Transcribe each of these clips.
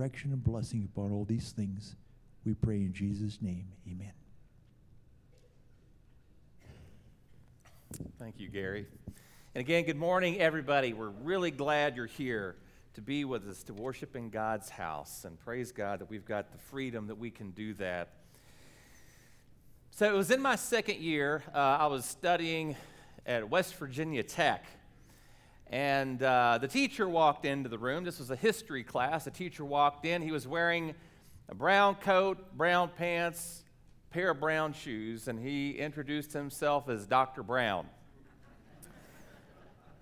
direction and blessing upon all these things. We pray in Jesus' name. Amen. Thank you, Gary. And again, good morning, everybody. We're really glad you're here to be with us, to worship in God's house. And praise God that we've got the freedom that we can do that. So it was in my second year, uh, I was studying at West Virginia Tech. And uh, the teacher walked into the room. This was a history class. The teacher walked in. He was wearing a brown coat, brown pants, pair of brown shoes, and he introduced himself as Dr. Brown.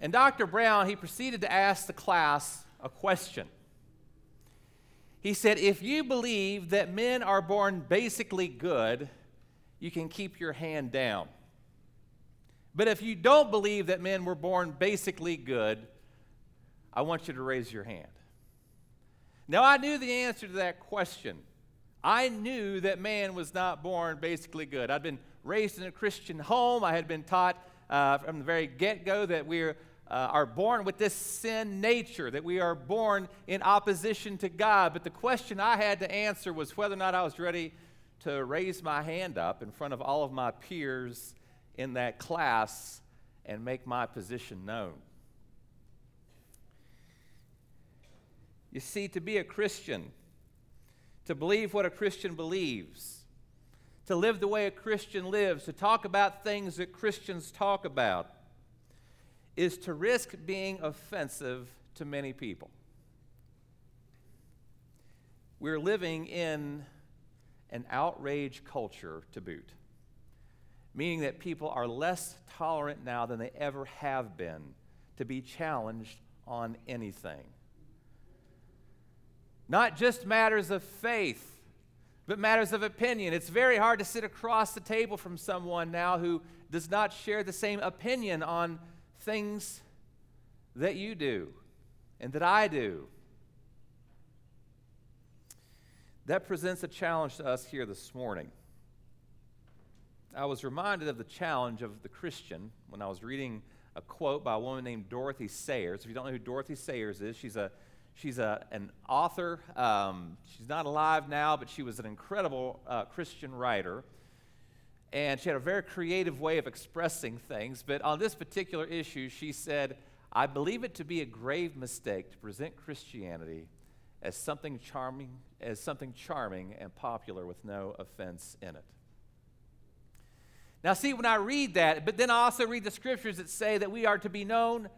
and Dr. Brown, he proceeded to ask the class a question. He said, If you believe that men are born basically good, you can keep your hand down. But if you don't believe that men were born basically good, I want you to raise your hand. Now, I knew the answer to that question. I knew that man was not born basically good. I'd been raised in a Christian home. I had been taught uh, from the very get go that we uh, are born with this sin nature, that we are born in opposition to God. But the question I had to answer was whether or not I was ready to raise my hand up in front of all of my peers in that class and make my position known. You see, to be a Christian, to believe what a Christian believes, to live the way a Christian lives, to talk about things that Christians talk about, is to risk being offensive to many people. We're living in an outrage culture to boot meaning that people are less tolerant now than they ever have been to be challenged on anything. Not just matters of faith, but matters of opinion. It's very hard to sit across the table from someone now who does not share the same opinion on things that you do and that I do. That presents a challenge to us here this morning. I was reminded of the challenge of the Christian when I was reading a quote by a woman named Dorothy Sayers. If you don't know who Dorothy Sayers is, she's a she's a, an author. Um, she's not alive now, but she was an incredible uh, Christian writer. And she had a very creative way of expressing things. But on this particular issue, she said, I believe it to be a grave mistake to present Christianity as something charming, as something charming and popular with no offense in it. Now, see, when I read that, but then I also read the scriptures that say that we are to be known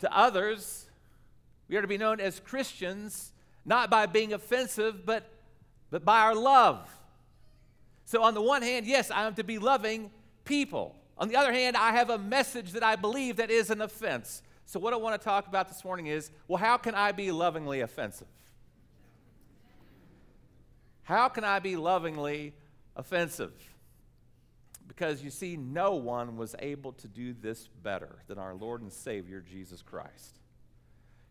to others, we are to be known as Christians, not by being offensive, but, but by our love. So, on the one hand, yes, I am to be loving people. On the other hand, I have a message that I believe that is an offense. So, what I want to talk about this morning is well, how can I be lovingly offensive? How can I be lovingly offensive? Because you see, no one was able to do this better than our Lord and Savior, Jesus Christ,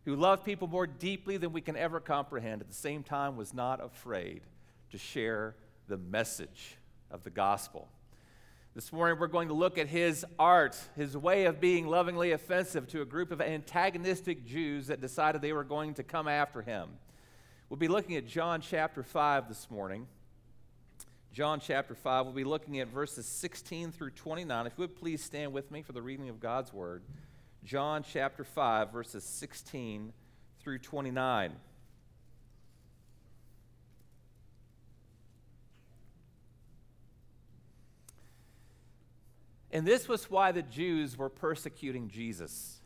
who loved people more deeply than we can ever comprehend, at the same time, was not afraid to share the message of the gospel. This morning, we're going to look at his art, his way of being lovingly offensive to a group of antagonistic Jews that decided they were going to come after him. We'll be looking at John chapter 5 this morning. John chapter 5. We'll be looking at verses 16 through 29. If you would please stand with me for the reading of God's word. John chapter 5, verses 16 through 29. And this was why the Jews were persecuting Jesus.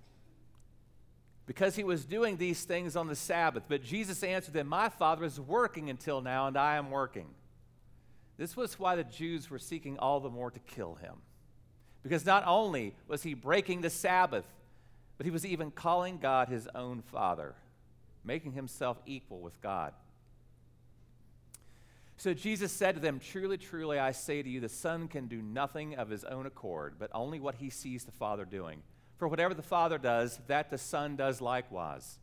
Because he was doing these things on the Sabbath. But Jesus answered them, My Father is working until now, and I am working. This was why the Jews were seeking all the more to kill him. Because not only was he breaking the Sabbath, but he was even calling God his own Father, making himself equal with God. So Jesus said to them, Truly, truly, I say to you, the Son can do nothing of his own accord, but only what he sees the Father doing. For whatever the Father does, that the Son does likewise.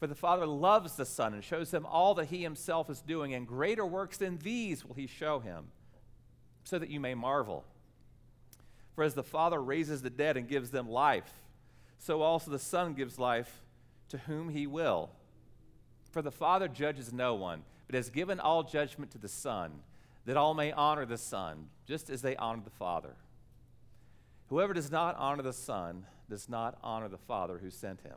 For the Father loves the Son and shows him all that he himself is doing, and greater works than these will he show him, so that you may marvel. For as the Father raises the dead and gives them life, so also the Son gives life to whom he will. For the Father judges no one, but has given all judgment to the Son, that all may honor the Son, just as they honor the Father. Whoever does not honor the Son does not honor the Father who sent him.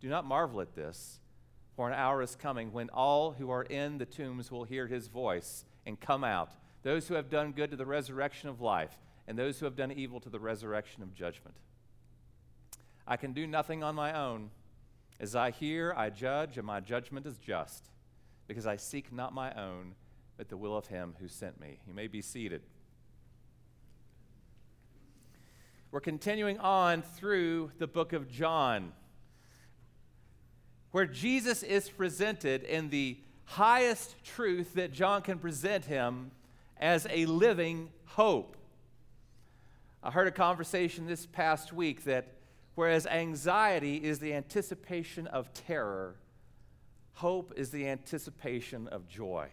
Do not marvel at this, for an hour is coming when all who are in the tombs will hear his voice and come out, those who have done good to the resurrection of life, and those who have done evil to the resurrection of judgment. I can do nothing on my own. As I hear, I judge, and my judgment is just, because I seek not my own, but the will of him who sent me. You may be seated. We're continuing on through the book of John, where Jesus is presented in the highest truth that John can present him as a living hope. I heard a conversation this past week that Whereas anxiety is the anticipation of terror, hope is the anticipation of joy.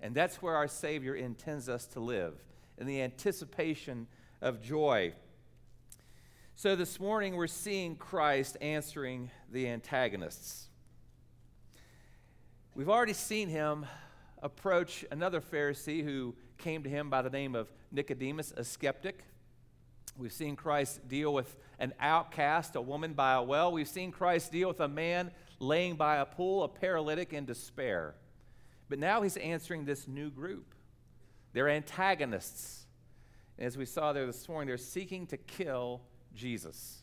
And that's where our Savior intends us to live, in the anticipation of joy. So this morning we're seeing Christ answering the antagonists. We've already seen him approach another Pharisee who came to him by the name of Nicodemus, a skeptic. We've seen Christ deal with an outcast, a woman by a well. We've seen Christ deal with a man laying by a pool, a paralytic in despair. But now he's answering this new group. They're antagonists. And as we saw there this morning, they're seeking to kill Jesus.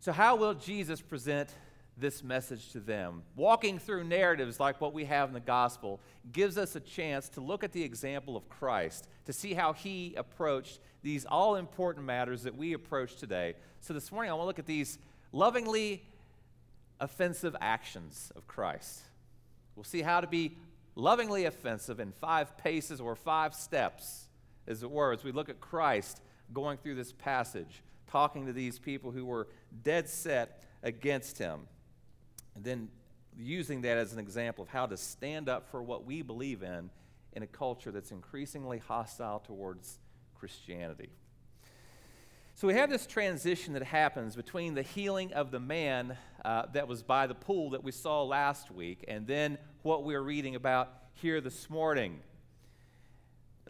So, how will Jesus present this message to them. Walking through narratives like what we have in the gospel gives us a chance to look at the example of Christ, to see how he approached these all important matters that we approach today. So this morning, I want to look at these lovingly offensive actions of Christ. We'll see how to be lovingly offensive in five paces or five steps, as it were, as we look at Christ going through this passage, talking to these people who were dead set against him. And then using that as an example of how to stand up for what we believe in in a culture that's increasingly hostile towards Christianity. So we have this transition that happens between the healing of the man uh, that was by the pool that we saw last week and then what we're reading about here this morning.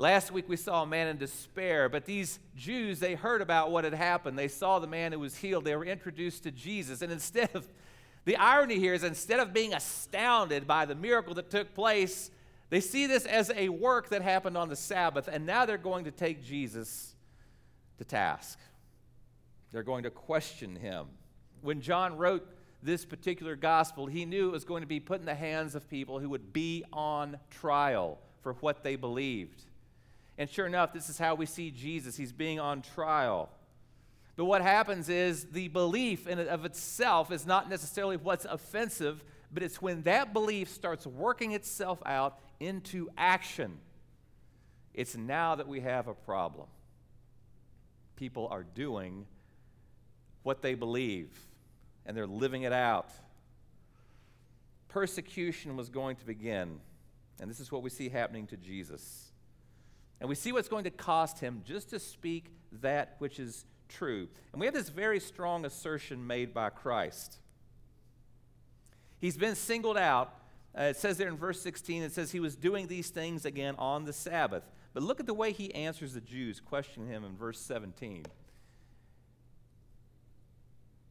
Last week we saw a man in despair, but these Jews, they heard about what had happened. They saw the man who was healed. They were introduced to Jesus. And instead of the irony here is instead of being astounded by the miracle that took place, they see this as a work that happened on the Sabbath, and now they're going to take Jesus to task. They're going to question him. When John wrote this particular gospel, he knew it was going to be put in the hands of people who would be on trial for what they believed. And sure enough, this is how we see Jesus. He's being on trial. But what happens is the belief in of itself is not necessarily what's offensive, but it's when that belief starts working itself out into action. It's now that we have a problem. People are doing what they believe, and they're living it out. Persecution was going to begin, and this is what we see happening to Jesus. And we see what's going to cost him just to speak that which is true. And we have this very strong assertion made by Christ. He's been singled out. Uh, it says there in verse 16, it says he was doing these things again on the Sabbath. But look at the way he answers the Jews, questioning him in verse 17.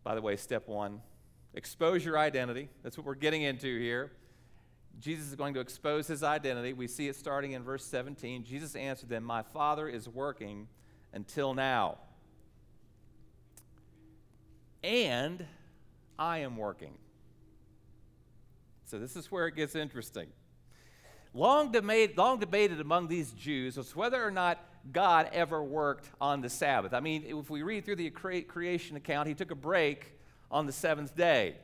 By the way, step one expose your identity. That's what we're getting into here. Jesus is going to expose his identity. We see it starting in verse 17. Jesus answered them, My Father is working until now and I am working. So this is where it gets interesting. Long, debate, long debated among these Jews was whether or not God ever worked on the Sabbath. I mean, if we read through the creation account, he took a break on the seventh day.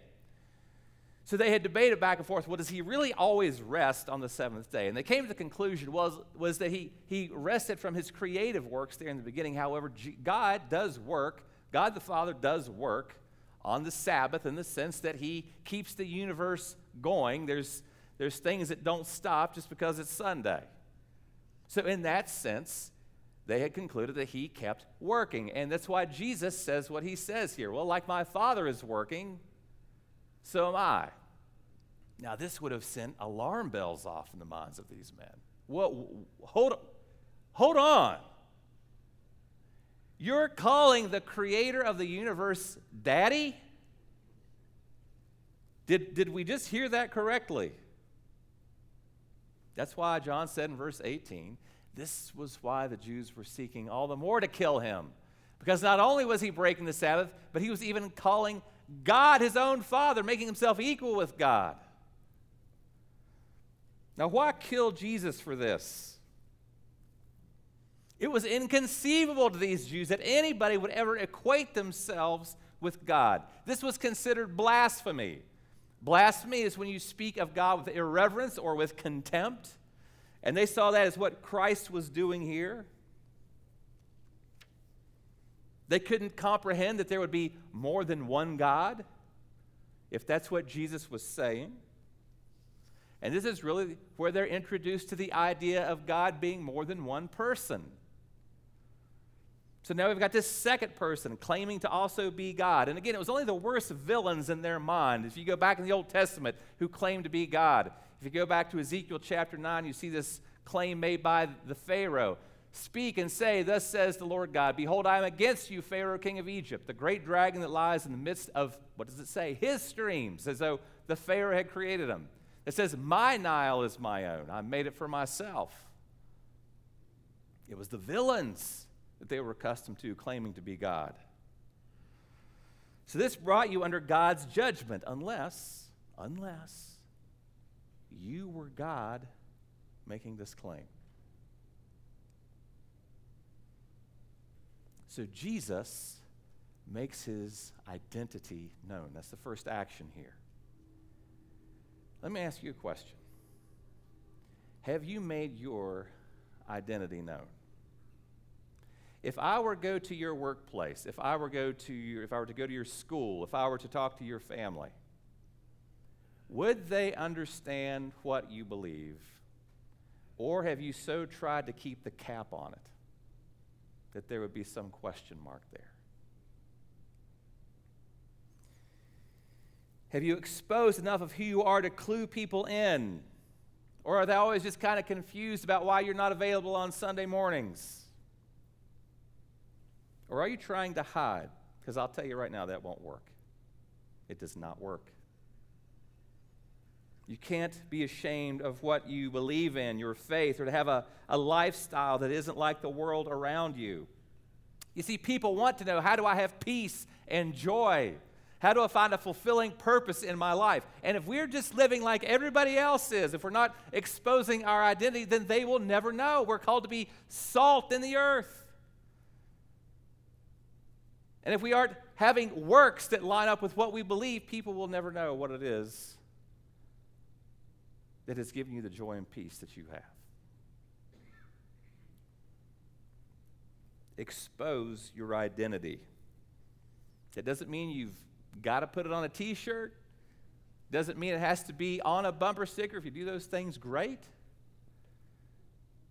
So they had debated back and forth well, does he really always rest on the seventh day? And they came to the conclusion was, was that he, he rested from his creative works there in the beginning. However, God does work, God the Father does work on the Sabbath in the sense that he keeps the universe going. There's, there's things that don't stop just because it's Sunday. So, in that sense, they had concluded that he kept working. And that's why Jesus says what he says here. Well, like my Father is working, so am I. Now, this would have sent alarm bells off in the minds of these men. Well, hold, hold on. You're calling the creator of the universe daddy? Did, did we just hear that correctly? That's why John said in verse 18, this was why the Jews were seeking all the more to kill him. Because not only was he breaking the Sabbath, but he was even calling God his own Father, making himself equal with God. Now, why kill Jesus for this? It was inconceivable to these Jews that anybody would ever equate themselves with God. This was considered blasphemy. Blasphemy is when you speak of God with irreverence or with contempt. And they saw that as what Christ was doing here. They couldn't comprehend that there would be more than one God, if that's what Jesus was saying. And this is really where they're introduced to the idea of God being more than one person. So now we've got this second person claiming to also be God. And again, it was only the worst villains in their mind. If you go back in the Old Testament who claimed to be God, if you go back to Ezekiel chapter 9, you see this claim made by the Pharaoh Speak and say, Thus says the Lord God, Behold, I am against you, Pharaoh, king of Egypt, the great dragon that lies in the midst of, what does it say? His streams, as though the Pharaoh had created them. It says, My Nile is my own. I made it for myself. It was the villains that they were accustomed to, claiming to be God. So this brought you under God's judgment, unless, unless you were God making this claim. So Jesus makes his identity known. That's the first action here. Let me ask you a question Have you made your identity known? If I were to go to your workplace, if I were go to your, if I were to go to your school, if I were to talk to your family, would they understand what you believe? Or have you so tried to keep the cap on it? That there would be some question mark there. Have you exposed enough of who you are to clue people in? Or are they always just kind of confused about why you're not available on Sunday mornings? Or are you trying to hide? Because I'll tell you right now, that won't work. It does not work. You can't be ashamed of what you believe in, your faith, or to have a, a lifestyle that isn't like the world around you. You see, people want to know how do I have peace and joy? How do I find a fulfilling purpose in my life? And if we're just living like everybody else is, if we're not exposing our identity, then they will never know. We're called to be salt in the earth. And if we aren't having works that line up with what we believe, people will never know what it is that has given you the joy and peace that you have. Expose your identity. That doesn't mean you've got to put it on a t shirt, doesn't mean it has to be on a bumper sticker. If you do those things, great.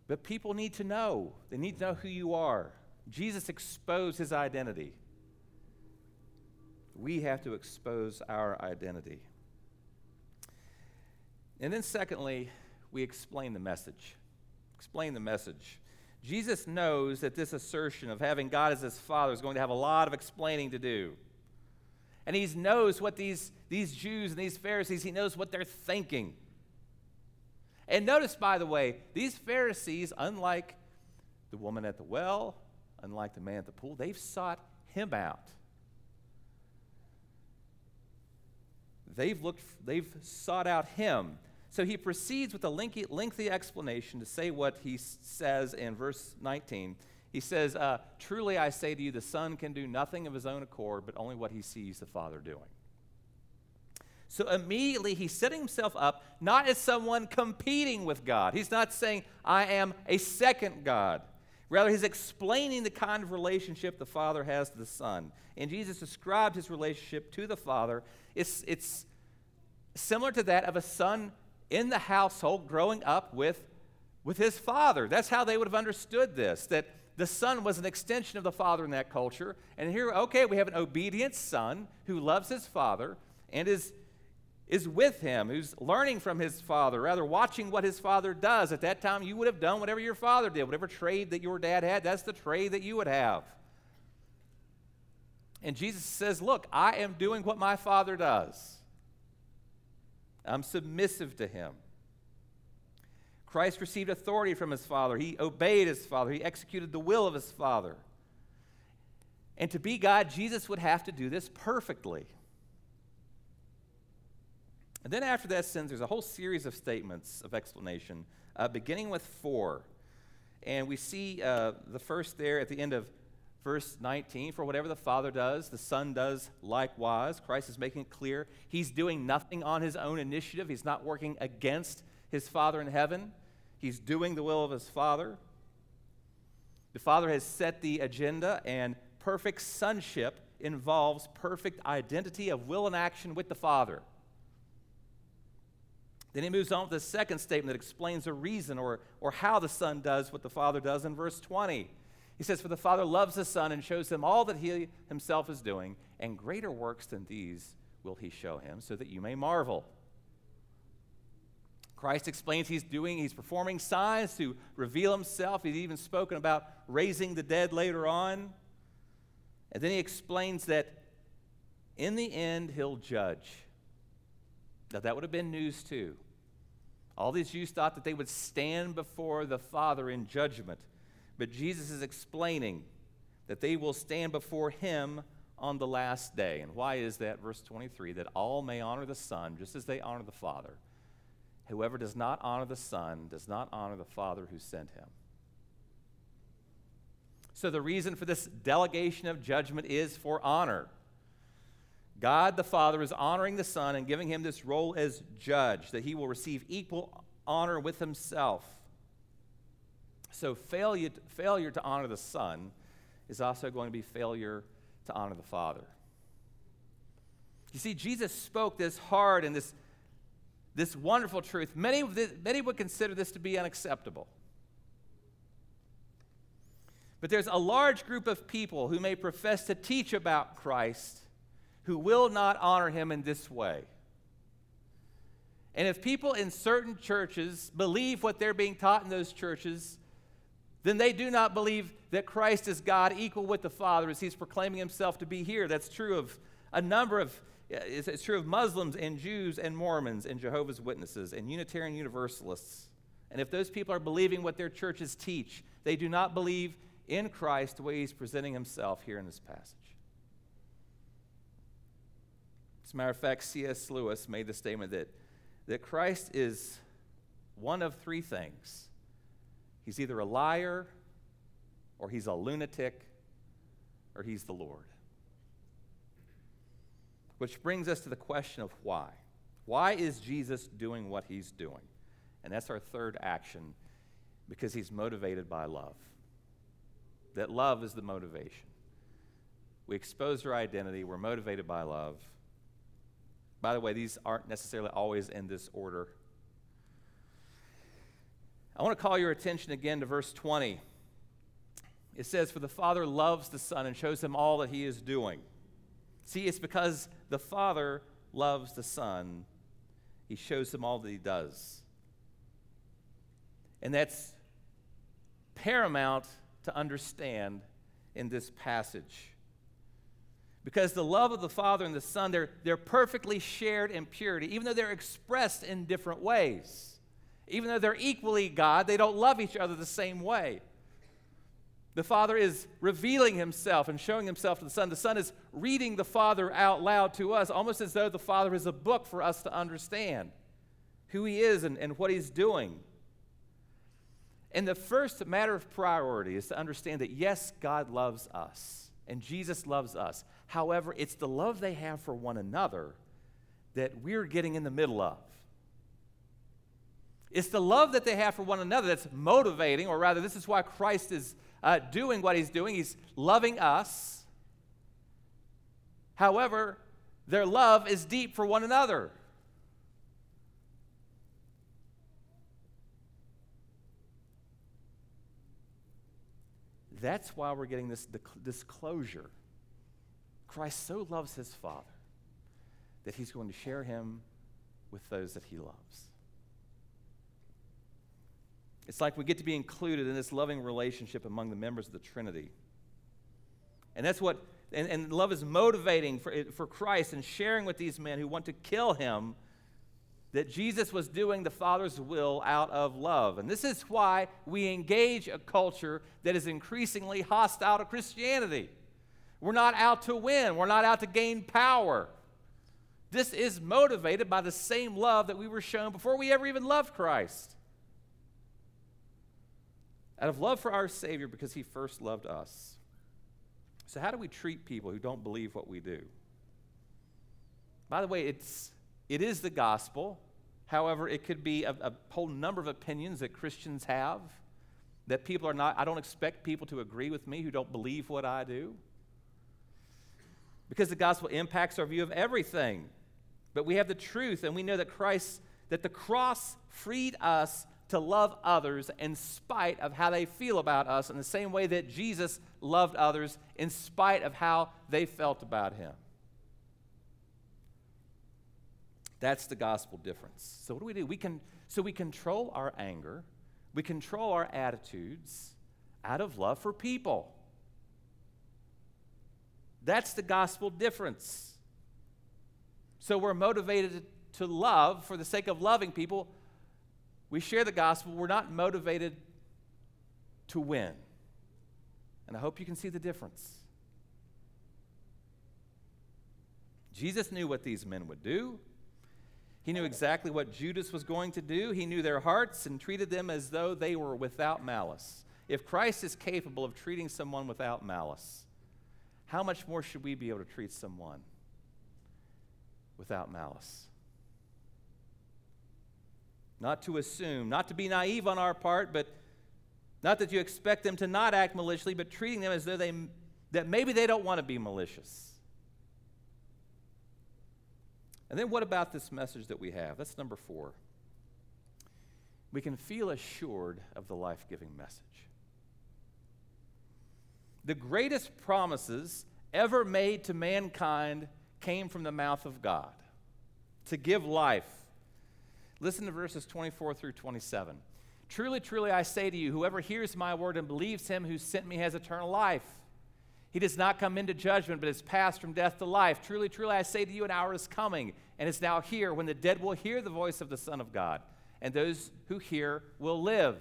But people need to know. They need to know who you are. Jesus exposed his identity. We have to expose our identity. And then, secondly, we explain the message. Explain the message. Jesus knows that this assertion of having God as his father is going to have a lot of explaining to do. And he knows what these, these Jews and these Pharisees, he knows what they're thinking. And notice, by the way, these Pharisees, unlike the woman at the well, unlike the man at the pool, they've sought him out. They've looked, they've sought out him. So he proceeds with a lengthy, lengthy explanation to say what he says in verse 19. He says, uh, Truly I say to you, the Son can do nothing of his own accord, but only what he sees the Father doing. So immediately he's setting himself up not as someone competing with God. He's not saying, I am a second God. Rather, he's explaining the kind of relationship the Father has to the Son. And Jesus described his relationship to the Father. It's, it's similar to that of a son in the household growing up with, with his father. That's how they would have understood this, that the son was an extension of the father in that culture. And here, okay, we have an obedient son who loves his father and is is with him, who's learning from his father, rather watching what his father does. At that time, you would have done whatever your father did, whatever trade that your dad had, that's the trade that you would have. And Jesus says, Look, I am doing what my father does, I'm submissive to him. Christ received authority from his father. He obeyed his father. He executed the will of his father. And to be God, Jesus would have to do this perfectly. And then after that sentence, there's a whole series of statements of explanation, uh, beginning with four. And we see uh, the first there at the end of verse 19 For whatever the Father does, the Son does likewise. Christ is making it clear he's doing nothing on his own initiative, he's not working against his Father in heaven, he's doing the will of his Father. The Father has set the agenda, and perfect sonship involves perfect identity of will and action with the Father. Then he moves on with the second statement that explains the reason or, or how the Son does what the Father does in verse 20. He says, For the Father loves the Son and shows him all that he himself is doing, and greater works than these will he show him, so that you may marvel. Christ explains he's doing, he's performing signs to reveal himself. He's even spoken about raising the dead later on. And then he explains that in the end, he'll judge. Now, that would have been news too. All these Jews thought that they would stand before the Father in judgment, but Jesus is explaining that they will stand before him on the last day. And why is that? Verse 23 that all may honor the Son just as they honor the Father. Whoever does not honor the Son does not honor the Father who sent him. So, the reason for this delegation of judgment is for honor. God the Father is honoring the Son and giving him this role as judge, that he will receive equal honor with himself. So, failure, failure to honor the Son is also going to be failure to honor the Father. You see, Jesus spoke this hard and this, this wonderful truth. Many, many would consider this to be unacceptable. But there's a large group of people who may profess to teach about Christ who will not honor him in this way. And if people in certain churches believe what they're being taught in those churches, then they do not believe that Christ is God equal with the Father as he's proclaiming himself to be here. That's true of a number of, it's true of Muslims and Jews and Mormons and Jehovah's Witnesses and Unitarian Universalists. And if those people are believing what their churches teach, they do not believe in Christ the way he's presenting himself here in this passage. As a matter of fact, C.S. Lewis made the statement that, that Christ is one of three things he's either a liar, or he's a lunatic, or he's the Lord. Which brings us to the question of why. Why is Jesus doing what he's doing? And that's our third action because he's motivated by love. That love is the motivation. We expose our identity, we're motivated by love. By the way, these aren't necessarily always in this order. I want to call your attention again to verse 20. It says, For the Father loves the Son and shows him all that he is doing. See, it's because the Father loves the Son, he shows him all that he does. And that's paramount to understand in this passage. Because the love of the Father and the Son, they're, they're perfectly shared in purity, even though they're expressed in different ways. Even though they're equally God, they don't love each other the same way. The Father is revealing Himself and showing Himself to the Son. The Son is reading the Father out loud to us, almost as though the Father is a book for us to understand who He is and, and what He's doing. And the first matter of priority is to understand that, yes, God loves us and Jesus loves us. However, it's the love they have for one another that we're getting in the middle of. It's the love that they have for one another that's motivating, or rather, this is why Christ is uh, doing what he's doing. He's loving us. However, their love is deep for one another. That's why we're getting this disclosure. Christ so loves his Father that he's going to share him with those that he loves. It's like we get to be included in this loving relationship among the members of the Trinity. And that's what, and, and love is motivating for, for Christ and sharing with these men who want to kill him that Jesus was doing the Father's will out of love. And this is why we engage a culture that is increasingly hostile to Christianity. We're not out to win, we're not out to gain power. This is motivated by the same love that we were shown before we ever even loved Christ. Out of love for our Savior because He first loved us. So, how do we treat people who don't believe what we do? By the way, it's, it is the gospel. However, it could be a, a whole number of opinions that Christians have that people are not, I don't expect people to agree with me who don't believe what I do. Because the gospel impacts our view of everything. But we have the truth, and we know that Christ, that the cross freed us to love others in spite of how they feel about us, in the same way that Jesus loved others in spite of how they felt about him. That's the gospel difference. So what do we do? We can so we control our anger, we control our attitudes out of love for people. That's the gospel difference. So we're motivated to love for the sake of loving people. We share the gospel. We're not motivated to win. And I hope you can see the difference. Jesus knew what these men would do. He knew exactly what Judas was going to do. He knew their hearts and treated them as though they were without malice. If Christ is capable of treating someone without malice, how much more should we be able to treat someone without malice. Not to assume, not to be naive on our part, but not that you expect them to not act maliciously, but treating them as though they that maybe they don't want to be malicious. And then what about this message that we have? That's number 4. We can feel assured of the life-giving message. The greatest promises ever made to mankind came from the mouth of God to give life. Listen to verses 24 through 27. Truly, truly, I say to you, whoever hears my word and believes him who sent me has eternal life. He does not come into judgment, but is passed from death to life. Truly, truly, I say to you, an hour is coming, and is now here, when the dead will hear the voice of the Son of God, and those who hear will live.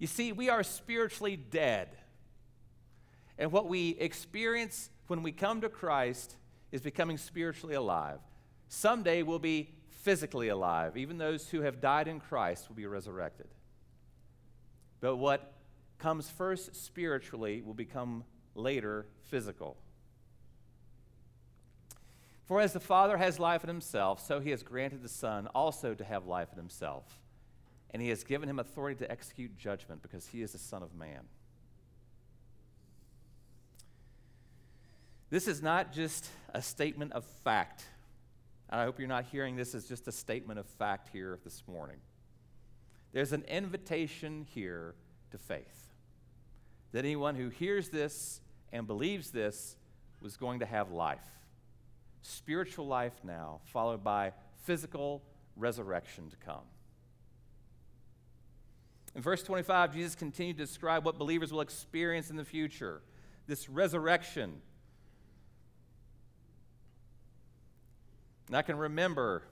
You see, we are spiritually dead. And what we experience when we come to Christ is becoming spiritually alive. Someday we'll be physically alive. Even those who have died in Christ will be resurrected. But what comes first spiritually will become later physical. For as the Father has life in himself, so he has granted the Son also to have life in himself. And he has given him authority to execute judgment because he is the Son of Man. This is not just a statement of fact. And I hope you're not hearing this as just a statement of fact here this morning. There's an invitation here to faith. That anyone who hears this and believes this was going to have life. Spiritual life now, followed by physical resurrection to come. In verse 25, Jesus continued to describe what believers will experience in the future this resurrection And I can remember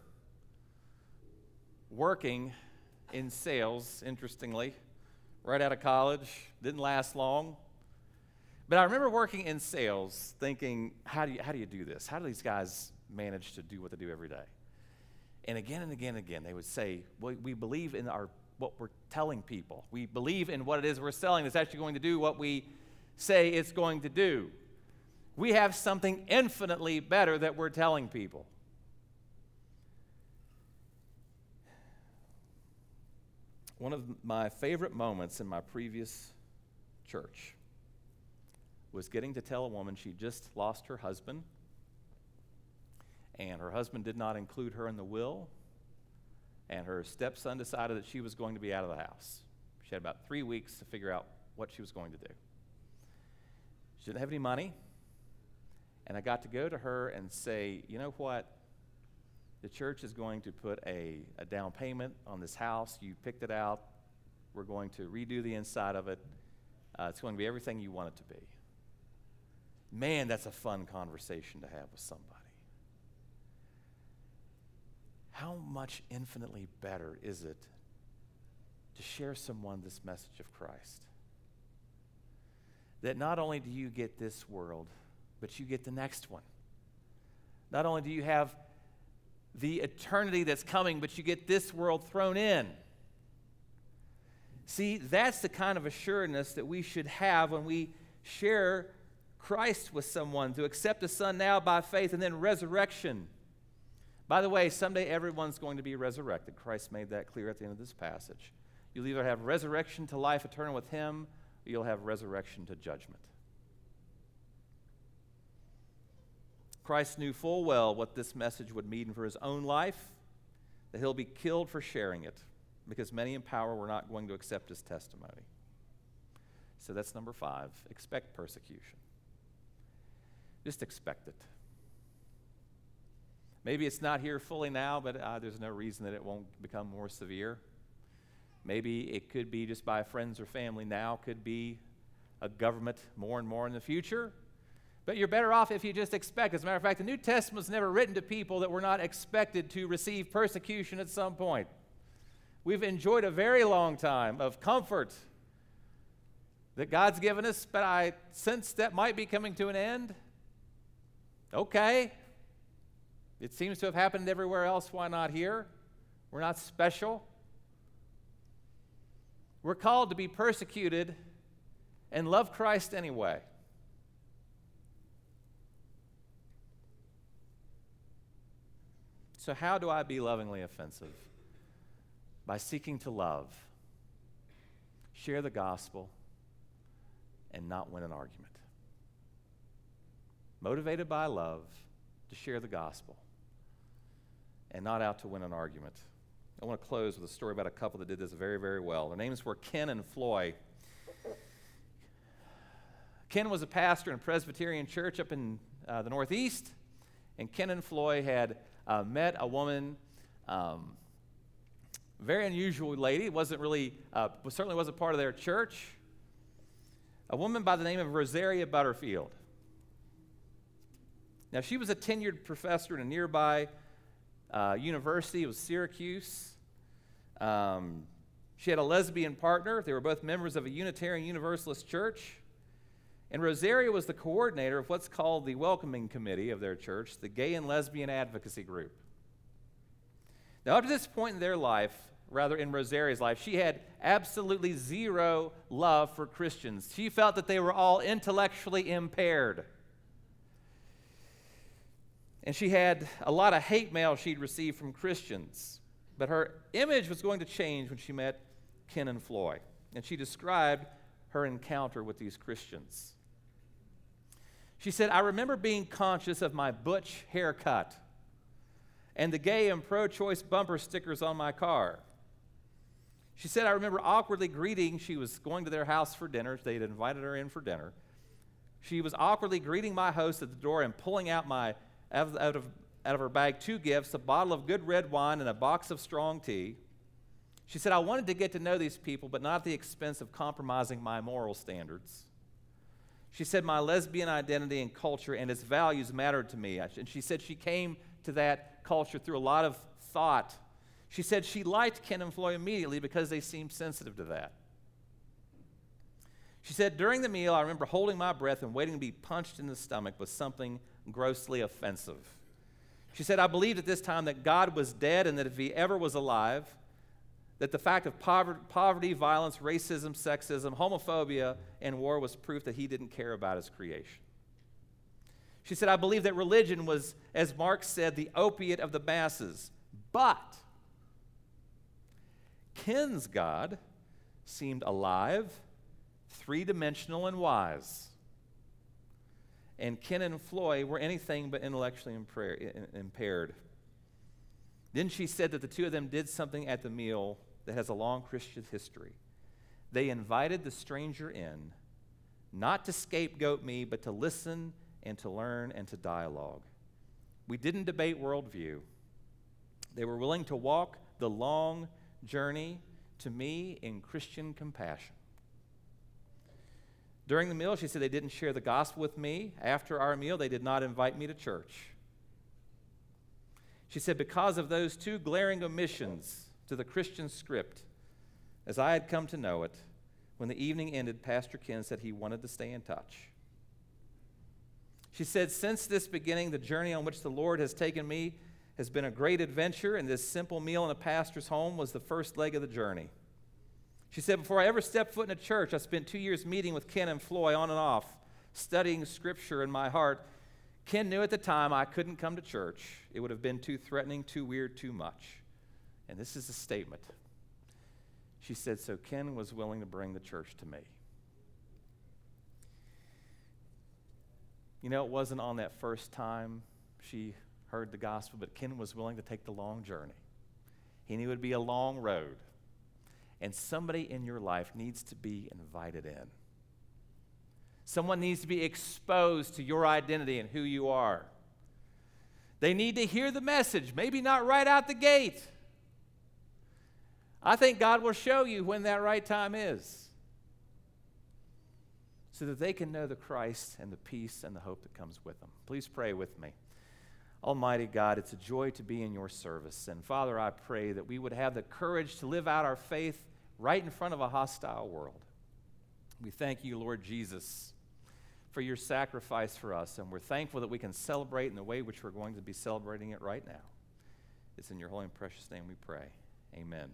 working in sales, interestingly, right out of college. Didn't last long. But I remember working in sales thinking, how do you, how do, you do this? How do these guys manage to do what they do every day? And again and again and again, they would say, well, we believe in our, what we're telling people. We believe in what it is we're selling that's actually going to do what we say it's going to do. We have something infinitely better that we're telling people. One of my favorite moments in my previous church was getting to tell a woman she just lost her husband, and her husband did not include her in the will, and her stepson decided that she was going to be out of the house. She had about three weeks to figure out what she was going to do. She didn't have any money, and I got to go to her and say, you know what? The church is going to put a, a down payment on this house. You picked it out. We're going to redo the inside of it. Uh, it's going to be everything you want it to be. Man, that's a fun conversation to have with somebody. How much infinitely better is it to share someone this message of Christ? That not only do you get this world, but you get the next one. Not only do you have the eternity that's coming, but you get this world thrown in. See, that's the kind of assuredness that we should have when we share Christ with someone, to accept the Son now by faith and then resurrection. By the way, someday everyone's going to be resurrected. Christ made that clear at the end of this passage. You'll either have resurrection to life eternal with Him, or you'll have resurrection to judgment. Christ knew full well what this message would mean for his own life, that he'll be killed for sharing it, because many in power were not going to accept his testimony. So that's number five expect persecution. Just expect it. Maybe it's not here fully now, but uh, there's no reason that it won't become more severe. Maybe it could be just by friends or family now, could be a government more and more in the future. But you're better off if you just expect. As a matter of fact, the New Testament was never written to people that were not expected to receive persecution at some point. We've enjoyed a very long time of comfort that God's given us, but I sense that might be coming to an end. Okay. It seems to have happened everywhere else. Why not here? We're not special. We're called to be persecuted and love Christ anyway. So, how do I be lovingly offensive? By seeking to love, share the gospel, and not win an argument. Motivated by love to share the gospel and not out to win an argument. I want to close with a story about a couple that did this very, very well. Their names were Ken and Floy. Ken was a pastor in a Presbyterian church up in uh, the Northeast, and Ken and Floy had uh, met a woman, um, very unusual lady. wasn't really, uh, certainly wasn't part of their church. A woman by the name of Rosaria Butterfield. Now, she was a tenured professor in a nearby uh, university. It was Syracuse. Um, she had a lesbian partner. They were both members of a Unitarian Universalist church. And Rosaria was the coordinator of what's called the Welcoming Committee of their church, the Gay and Lesbian Advocacy Group. Now, up to this point in their life, rather in Rosaria's life, she had absolutely zero love for Christians. She felt that they were all intellectually impaired. And she had a lot of hate mail she'd received from Christians. But her image was going to change when she met Ken and Floy. And she described her encounter with these Christians. She said, I remember being conscious of my butch haircut and the gay and pro choice bumper stickers on my car. She said, I remember awkwardly greeting, she was going to their house for dinner. They had invited her in for dinner. She was awkwardly greeting my host at the door and pulling out, my, out, of, out, of, out of her bag two gifts a bottle of good red wine and a box of strong tea. She said, I wanted to get to know these people, but not at the expense of compromising my moral standards. She said, My lesbian identity and culture and its values mattered to me. And she said she came to that culture through a lot of thought. She said she liked Ken and Floy immediately because they seemed sensitive to that. She said, During the meal, I remember holding my breath and waiting to be punched in the stomach with something grossly offensive. She said, I believed at this time that God was dead and that if he ever was alive, that the fact of poverty, violence, racism, sexism, homophobia, and war was proof that he didn't care about his creation. She said, I believe that religion was, as Marx said, the opiate of the masses. But Ken's God seemed alive, three dimensional, and wise. And Ken and Floy were anything but intellectually impaired. Then she said that the two of them did something at the meal that has a long Christian history. They invited the stranger in, not to scapegoat me, but to listen and to learn and to dialogue. We didn't debate worldview. They were willing to walk the long journey to me in Christian compassion. During the meal, she said they didn't share the gospel with me. After our meal, they did not invite me to church. She said, because of those two glaring omissions to the Christian script, as I had come to know it, when the evening ended, Pastor Ken said he wanted to stay in touch. She said, Since this beginning, the journey on which the Lord has taken me has been a great adventure, and this simple meal in a pastor's home was the first leg of the journey. She said, Before I ever stepped foot in a church, I spent two years meeting with Ken and Floy on and off, studying scripture in my heart. Ken knew at the time I couldn't come to church. It would have been too threatening, too weird, too much. And this is a statement. She said, So Ken was willing to bring the church to me. You know, it wasn't on that first time she heard the gospel, but Ken was willing to take the long journey. He knew it would be a long road. And somebody in your life needs to be invited in. Someone needs to be exposed to your identity and who you are. They need to hear the message, maybe not right out the gate. I think God will show you when that right time is so that they can know the Christ and the peace and the hope that comes with them. Please pray with me. Almighty God, it's a joy to be in your service. And Father, I pray that we would have the courage to live out our faith right in front of a hostile world. We thank you, Lord Jesus, for your sacrifice for us. And we're thankful that we can celebrate in the way which we're going to be celebrating it right now. It's in your holy and precious name we pray. Amen.